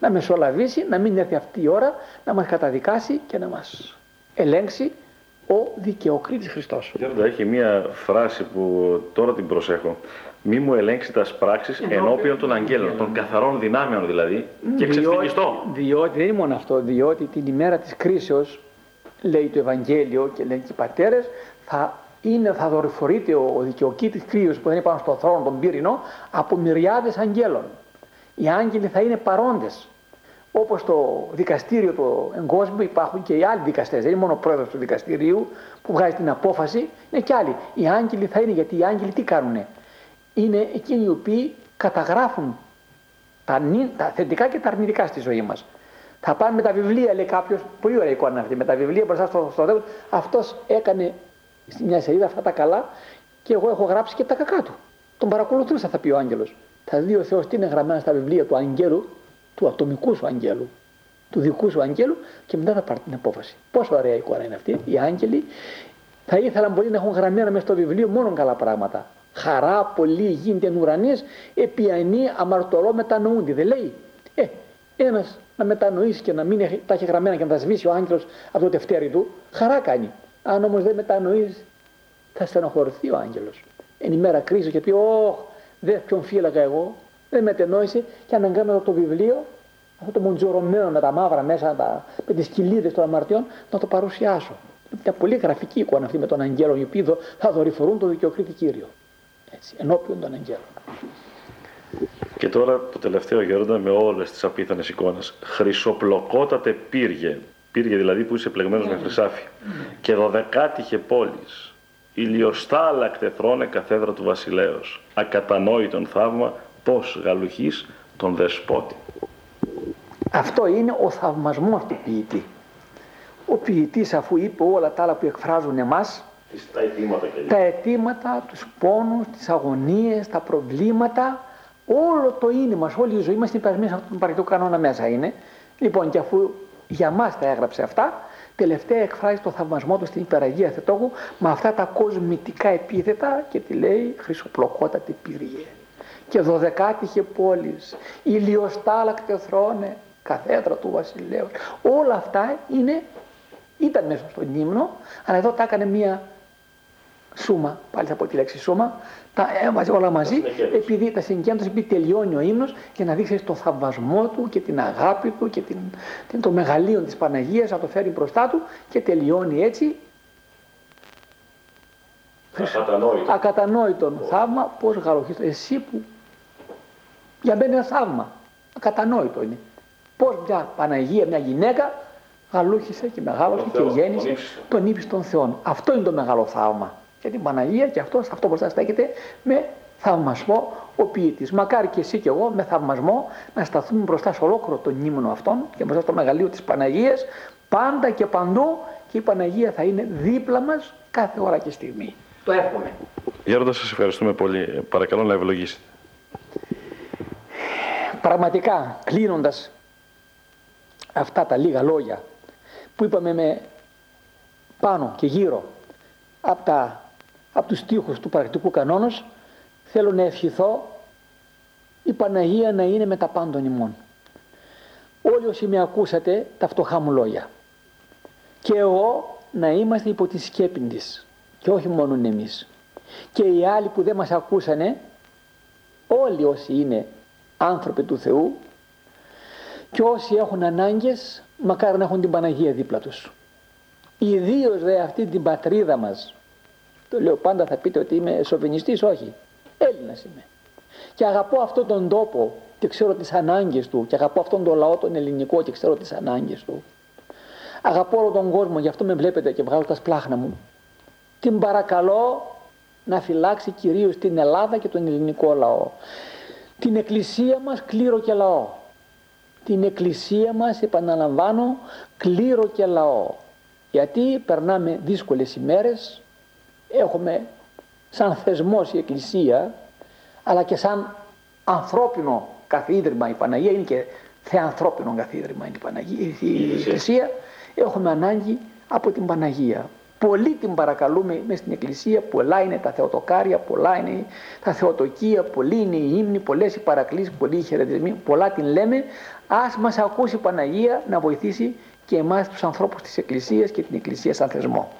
Να μεσολαβήσει, να μην έρθει αυτή η ώρα να μας καταδικάσει και να μας ελέγξει ο δικαιοκρίτης Χριστός. Έχει μία φράση που τώρα την προσέχω μη μου ελέγξει τας πράξεις ενώπιον των αγγέλων, των καθαρών δυνάμεων δηλαδή, και ξεφτυλιστώ. Διότι δεν είναι μόνο αυτό, διότι την ημέρα της κρίσεως, λέει το Ευαγγέλιο και λέει και οι πατέρες, θα, είναι, θα δορυφορείται ο, ο δικαιοκήτη κρύος που δεν είναι πάνω στο θρόνο, τον πύρινο, από μυριάδες αγγέλων. Οι άγγελοι θα είναι παρόντες. Όπως το δικαστήριο του εγκόσμιου υπάρχουν και οι άλλοι δικαστές, δεν είναι μόνο ο πρόεδρος του δικαστηρίου που βγάζει την απόφαση, είναι και άλλοι. Οι άγγελοι θα είναι γιατί οι άγγελοι τι κάνουνε; Είναι εκείνοι οι οποίοι καταγράφουν τα, τα θετικά και τα αρνητικά στη ζωή μας. Θα πάνε με τα βιβλία, λέει κάποιος, πολύ ωραία εικόνα αυτή, με τα βιβλία μπροστά στο, στο δέο. Αυτός έκανε στη μια σελίδα αυτά τα καλά και εγώ έχω γράψει και τα κακά του. Τον παρακολουθούσα, θα πει ο Άγγελος. Θα δει ο Θεός τι είναι γραμμένα στα βιβλία του Αγγέλου, του ατομικού σου Αγγέλου, του δικού σου Αγγέλου και μετά θα πάρει την απόφαση. Πόσο ωραία εικόνα είναι αυτή. Οι Άγγελοι θα ήθελαν πολύ να έχουν γραμμένα μέσα στο βιβλίο μόνο καλά πράγματα. Χαρά, πολύ γίνεται ουρανής, επιανή αμαρτωλό μετανοούνται. Δεν λέει. Ε, ένας να μετανοήσει και να μην έχει, τα έχει γραμμένα και να τα σβήσει ο άγγελος από το τευτέρι του, χαρά κάνει. Αν όμως δεν μετανοείς, θα στενοχωρηθεί ο άγγελος. Εν ημέρα κρίσης και πει: Ωχ, δεν ποιον φύλακα εγώ, δεν μετενόησε και αναγκάμε το βιβλίο, αυτό το μοντζορωμένο με τα μαύρα μέσα, τα, με τις κοιλίδες των αμαρτιών, να το παρουσιάσω. Είναι μια πολύ γραφική εικόνα αυτή με τον Αγγέλο, οι οποίοι θα δορυφορούν το δικαιοκρίτη κύριο. Έτσι, ενώπιον των Αγγέλων. Και τώρα το τελευταίο γέροντα με όλες τις απίθανες εικόνες. Χρυσοπλοκότατε πύργε. Πύργε δηλαδή που είσαι πλεγμένος με χρυσάφι. Και δωδεκάτυχε πόλει. Ηλιοστάλακτε θρόνε καθέδρα του βασιλέως. Ακατανόητον θαύμα πώς γαλουχείς τον δεσπότη. Αυτό είναι ο θαυμασμός του ποιητή. Ο ποιητής αφού είπε όλα τα άλλα που εκφράζουν εμάς, τα αιτήματα, και τα αιτήματα, τους πόνους, τις αγωνίες, τα προβλήματα, όλο το είναι μας, όλη η ζωή μας είναι υπερασμένη σε αυτόν τον παρακτικό κανόνα μέσα είναι. Λοιπόν και αφού για μας τα έγραψε αυτά, τελευταία εκφράζει το θαυμασμό του στην υπεραγία Θετόκου με αυτά τα κοσμητικά επίθετα και τη λέει χρυσοπλοκότατη πυρία και δωδεκάτυχε πόλεις, ηλιοστάλακτε θρόνε, καθέδρα του βασιλέου. Όλα αυτά είναι, ήταν μέσα στον ύμνο, αλλά εδώ τα έκανε μία σούμα, πάλι θα πω τη λέξη σούμα, τα έβαζε όλα μαζί, επειδή τα συγκέντρωσε, επειδή τελειώνει ο ύμνος και να δείξει το θαυμασμό του και την αγάπη του και την, την, το μεγαλείο της Παναγίας να το φέρει μπροστά του και τελειώνει έτσι Ακατανόητο. Ακατανόητον θαύμα, πώς γαλοχείς, εσύ που για μένα είναι θαύμα. Ακατανόητο είναι. Πώς μια Παναγία, μια γυναίκα, γαλούχησε και μεγάλωσε και γέννησε τον ύψη των Θεών. Αυτό είναι το μεγάλο θαύμα. Για την Παναγία και αυτό, αυτό μπροστά στέκεται με θαυμασμό ο ποιητής. Μακάρι και εσύ και εγώ με θαυμασμό να σταθούμε μπροστά σε ολόκληρο τον ύμνο αυτόν και μπροστά στο μεγαλείο της Παναγίας πάντα και παντού και η Παναγία θα είναι δίπλα μας κάθε ώρα και στιγμή. Το εύχομαι. Γέροντας, σας ευχαριστούμε πολύ. Παρακαλώ να ευλογήσετε. Πραγματικά, κλείνοντας αυτά τα λίγα λόγια που είπαμε με πάνω και γύρω από, τα, από τους στίχους του πρακτικού κανόνος, θέλω να ευχηθώ η Παναγία να είναι με τα πάντων ημών. Όλοι όσοι με ακούσατε τα φτωχά μου λόγια. Και εγώ να είμαστε υπό τη σκέπη της και όχι μόνο εμείς. Και οι άλλοι που δεν μας ακούσανε, όλοι όσοι είναι άνθρωποι του Θεού και όσοι έχουν ανάγκες μακάρι να έχουν την Παναγία δίπλα τους. Ιδίως δε αυτή την πατρίδα μας το λέω πάντα θα πείτε ότι είμαι σοβινιστής, όχι. Έλληνας είμαι. Και αγαπώ αυτόν τον τόπο και ξέρω τις ανάγκες του και αγαπώ αυτόν τον λαό τον ελληνικό και ξέρω τις ανάγκες του. Αγαπώ όλο τον κόσμο, γι' αυτό με βλέπετε και βγάζω τα σπλάχνα μου. Την παρακαλώ να φυλάξει κυρίως την Ελλάδα και τον ελληνικό λαό την εκκλησία μας κλήρο και λαό. Την εκκλησία μας, επαναλαμβάνω, κλήρο και λαό. Γιατί περνάμε δύσκολες ημέρες, έχουμε σαν θεσμός η εκκλησία, αλλά και σαν ανθρώπινο καθίδρυμα η Παναγία, είναι και θεανθρώπινο καθίδρυμα η Παναγία, η εκκλησία, έχουμε ανάγκη από την Παναγία. Πολύ την παρακαλούμε μέσα στην εκκλησία, πολλά είναι τα θεοτοκάρια, πολλά είναι τα θεοτοκία, πολλοί είναι οι ύμνοι, πολλές οι παρακλήσεις, πολλοί οι χαιρετισμοί, πολλά την λέμε. Ας μας ακούσει η Παναγία να βοηθήσει και εμάς τους ανθρώπους της εκκλησίας και την εκκλησία σαν θεσμό.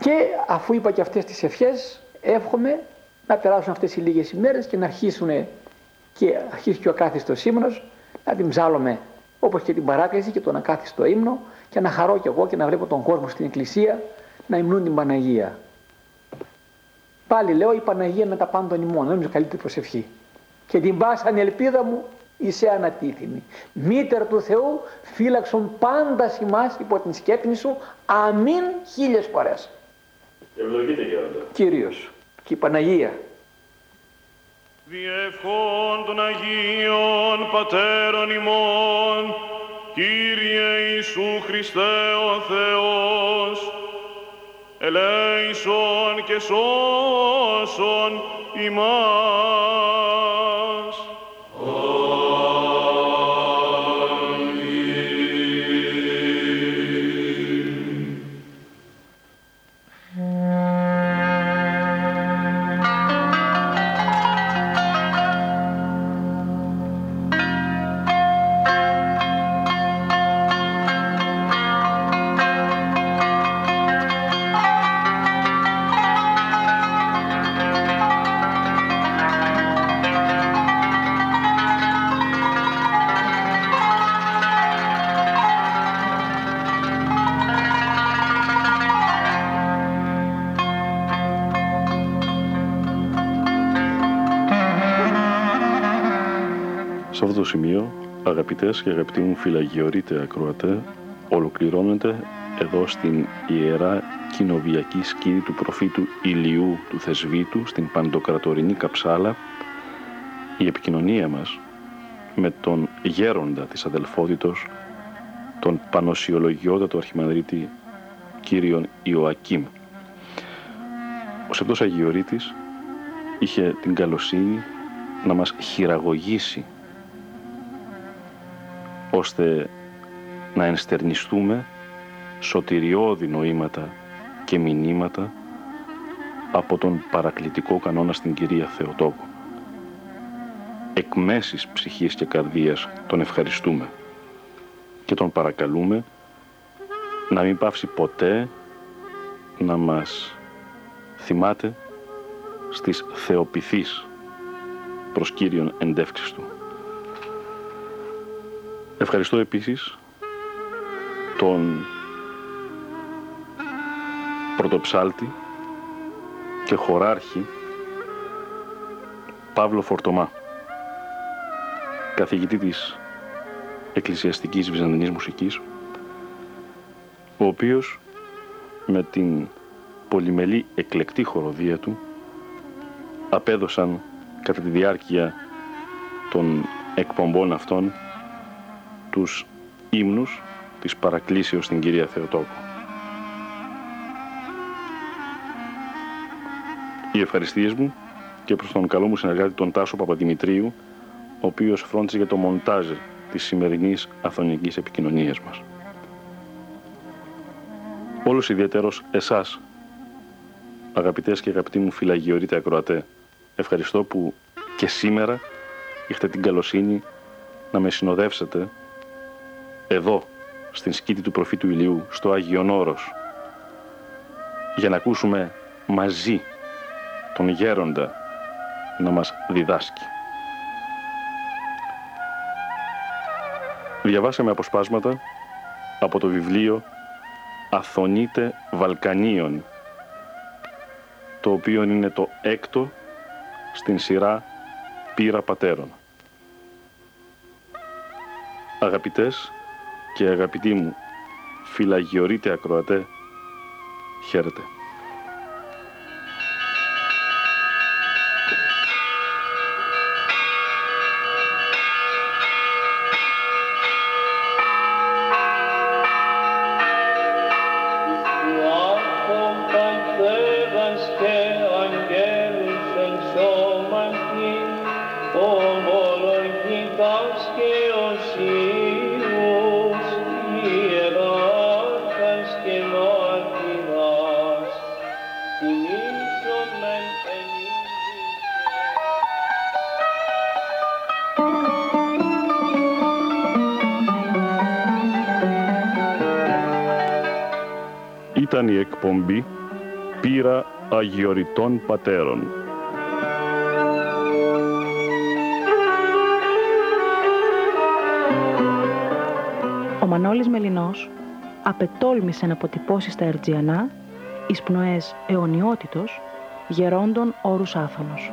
Και αφού είπα και αυτές τις ευχές, εύχομαι να περάσουν αυτές οι λίγες ημέρες και να αρχίσουν και αρχίσει και ο ακάθιστος ύμνος, να την ψάλλουμε όπως και την παράκληση και τον ακάθιστο ύμνο και να χαρώ κι εγώ και να βλέπω τον κόσμο στην εκκλησία να υμνούν την Παναγία. Πάλι λέω η Παναγία με τα πάντων ημών, δεν είναι καλύτερη προσευχή. Και την πάσαν ελπίδα μου είσαι ανατίθιμη. Μήτερ του Θεού φύλαξον πάντα σημάς υπό την σκέπνη σου. Αμήν χίλιες φορές. Ευλογείτε Γέροντα. Κύριος και η Παναγία. Διευχών των Αγίων Πατέρων ημών, Κύριε Ιησού Χριστέ ο Θεός, ελέησον και σώσον ημάς. Σημείο, αγαπητές και αγαπητοί μου φυλαγιορείτε ακροατέ, ολοκληρώνεται εδώ στην Ιερά Κοινοβιακή Σκήνη του προφήτου Ηλιού του Θεσβήτου, στην Παντοκρατορινή Καψάλα, η επικοινωνία μας με τον γέροντα της αδελφότητος, τον πανοσιολογιότατο αρχιμανδρίτη κύριον Ιωακήμ. Ο Σεπτός Αγιορείτης είχε την καλοσύνη να μας χειραγωγήσει ώστε να ενστερνιστούμε σωτηριώδη νοήματα και μηνύματα από τον παρακλητικό κανόνα στην Κυρία Θεοτόκο. Εκ μέσης ψυχής και καρδίας τον ευχαριστούμε και τον παρακαλούμε να μην πάυσει ποτέ να μας θυμάται στις θεοπηθείς προς Κύριον εντεύξεις Του. Ευχαριστώ επίσης τον πρωτοψάλτη και χωράρχη Παύλο Φορτομά, καθηγητή της εκκλησιαστικής βυζαντινής μουσικής, ο οποίος με την πολυμελή εκλεκτή χοροδία του απέδωσαν κατά τη διάρκεια των εκπομπών αυτών τους ύμνους της παρακλήσεως στην Κυρία Θεοτόκο. Οι ευχαριστίες μου και προς τον καλό μου συνεργάτη τον Τάσο Παπαδημητρίου, ο οποίος φρόντισε για το μοντάζ της σημερινής αθωνικής επικοινωνίας μας. Όλος ιδιαίτερος εσάς, αγαπητές και αγαπητοί μου φυλαγιορείτε ακροατέ, ευχαριστώ που και σήμερα είχατε την καλοσύνη να με συνοδεύσετε εδώ, στην σκήτη του προφήτου Ηλίου, στο Άγιον Όρος, για να ακούσουμε μαζί τον γέροντα να μας διδάσκει. Διαβάσαμε αποσπάσματα από το βιβλίο «Αθωνίτε Βαλκανίων», το οποίο είναι το έκτο στην σειρά «Πύρα Πατέρων». Αγαπητές και αγαπητοί μου φυλαγιορείτε ακροατέ, χαίρετε. Αγιοριτών Πατέρων». Ο Μανώλης Μελινός απετόλμησε να αποτυπώσει στα Ερτζιανά εις πνοές αιωνιότητος γερόντων όρους άφωνος.